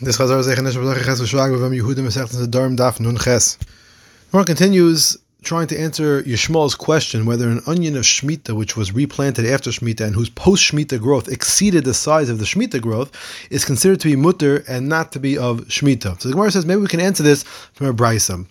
This Chazar Ches Adarm Daf Nun Ches. Gemara continues trying to answer Yishmael's question whether an onion of Shemitah, which was replanted after Shemitah and whose post Shemitah growth exceeded the size of the Shemitah growth, is considered to be mutter and not to be of Shemitah. So the Gemara says maybe we can answer this from a brisa.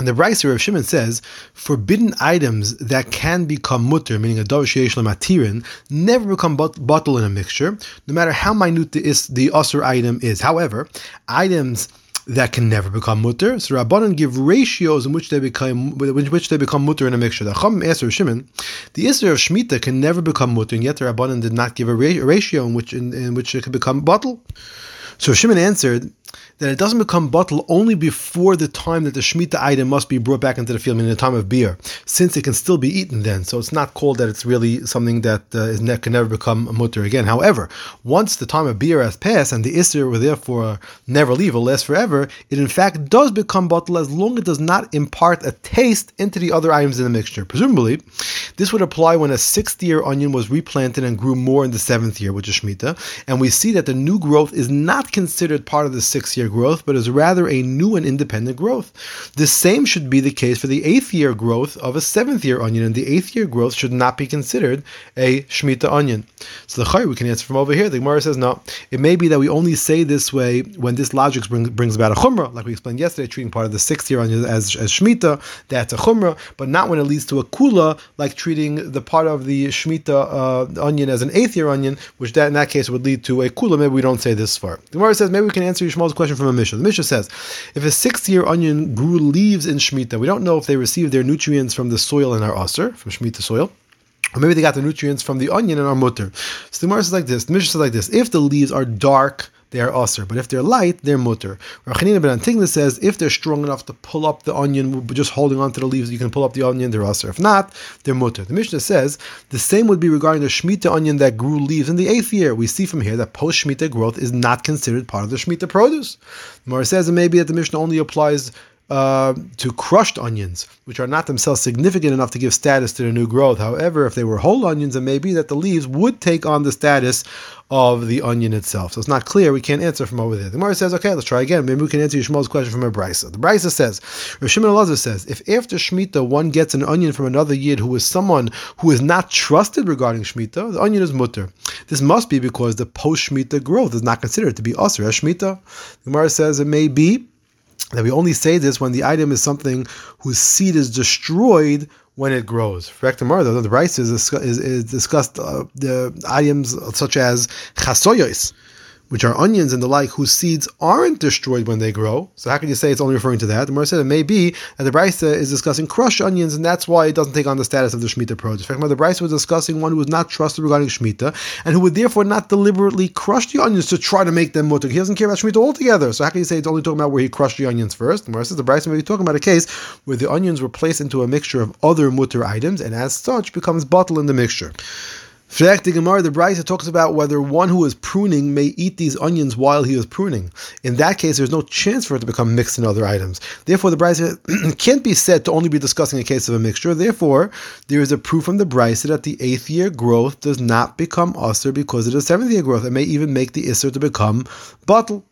And the Brisa of Shimon says, forbidden items that can become mutter, meaning a sheish matirin, never become batel in a mixture, no matter how minute the, is, the usher item is. However, items that can never become mutter. So Rabbanan give ratios in which they become in which they become mutter in a mixture. The Chum Eser Shimon, the Isser of Shemitah can never become mutter, and yet the Rabbanan did not give a, ratio in which in, in which it could become batel. So Shimon answered that it doesn't become batel only before the time that the Shemitah item must be brought back into the field, meaning the time of beer, since it can still be eaten then. So it's not called that it's really something that uh, is ne- can never become a mutter again. However, once the time of beer has passed and the Isser will therefore never leave or last forever, it in fact does become batel as long as it does not impart a taste into the other items in the mixture. Presumably, this would apply when a sixth year onion was replanted and grew more in the seventh year, which is Shemitah, and we see that the new growth is not considered part of the sixth year growth, but is rather a new and independent growth. The same should be the case for the eighth year growth of a seventh year onion, and the eighth year growth should not be considered a Shemitah onion. So the Chay, we can answer from over here. The Gemara says, no, it may be that we only say this way when this logic brings, brings about a Chumrah, like we explained yesterday, treating part of the sixth year onion as, as Shemitah, that's a Chumrah, but not when it leads to a Kula, like treating the part of the Shemitah uh, onion as an eighth year onion, which that in that case would lead to a Kula. Maybe we don't say this far. The Gemara says, maybe we can answer Yishmael's question from a Mishnah. The Mishnah says, if a six-year onion grew leaves in Shemitah, we don't know if they received their nutrients from the soil in our Aser, from Shemitah soil, or maybe they got the nutrients from the onion in our mutter. So the Gemara says like this, the Mishnah says like this, if the leaves are dark, they are assur. But if they're light, they're mutter. Rachanina ben Antignos says if they're strong enough to pull up the onion, just holding onto the leaves, you can pull up the onion, they're assur. If not, they're mutter. The Mishnah says the same would be regarding the Shemitah onion that grew leaves in the eighth year. We see from here that post Shemitah growth is not considered part of the Shemitah produce. Gemara says it may be that the Mishnah only applies uh, to crushed onions, which are not themselves significant enough to give status to the new growth. However, if they were whole onions, it may be that the leaves would take on the status of the onion itself. So it's not clear. We can't answer from over there. The Gemara says, okay, let's try again. Maybe we can answer Yishmael's question from a brisa. The brisa says, Rav Shimon Elazar says, if after Shemitah one gets an onion from another yid who is someone who is not trusted regarding Shemitah, the onion is mutter. This must be because the post Shemitah growth is not considered to be assur as Shemitah. The Gemara says it may be that we only say this when the item is something whose seed is destroyed when it grows. For the rice is, is, is discussed uh, the items such as chasoyos, which are onions and the like, whose seeds aren't destroyed when they grow. So how can you say it's only referring to that? The Gemara said it may be that the Brisa is discussing crushed onions, and that's why it doesn't take on the status of the Shemitah produce. In fact, the Brisa was discussing one who was not trusted regarding Shemitah, and who would therefore not deliberately crush the onions to try to make them mutter. He doesn't care about Shemitah altogether. So how can you say it's only talking about where he crushed the onions first? The Gemara says the Brisa may be talking about a case where the onions were placed into a mixture of other mutter items, and as such becomes batel in the mixture. Frech the Gemara, the Brisa talks about whether one who is pruning may eat these onions while he is pruning. In that case, there's no chance for it to become mixed in other items. Therefore, the Brisa can't be said to only be discussing a case of a mixture. Therefore, there is a proof from the Brisa that the eighth year growth does not become assur because it is seventh year growth. It may even make the isser to become batel.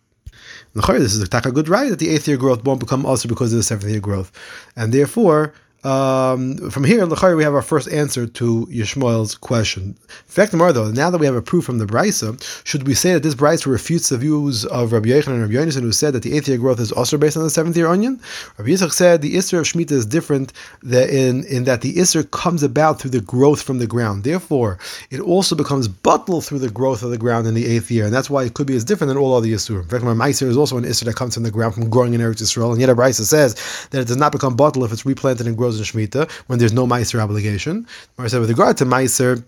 This is a good right that the eighth year growth won't become assur because of the seventh year growth, and therefore um, from here, Lachari, we have our first answer to Yishmael's question. In fact, though, now that we have a proof from the Brisa, should we say that this Brisa refutes the views of Rabbi Yochanan and Rabbi Yonason, who said that the eighth year growth is also based on the seventh year onion? Rabbi Yitzchak said the Isser of Shemitah is different in, in that the Isser comes about through the growth from the ground. Therefore, it also becomes batel through the growth of the ground in the eighth year, and that's why it could be as different than all other Yisur. In fact, my is also an Isser that comes from the ground from growing in Eretz Yisrael, and yet a Brisa says that it does not become batel if it's replanted and grows Shemitah when there's no Maaser obligation. Or said with regard to Maaser,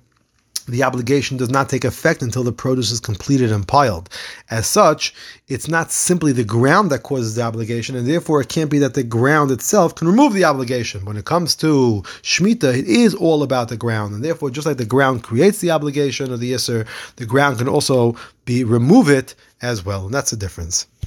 the obligation does not take effect until the produce is completed and piled. As such, it's not simply the ground that causes the obligation, and therefore it can't be that the ground itself can remove the obligation. When it comes to Shemitah, it is all about the ground, and therefore, just like the ground creates the obligation of the Isser, the ground can also be remove it as well, and that's the difference.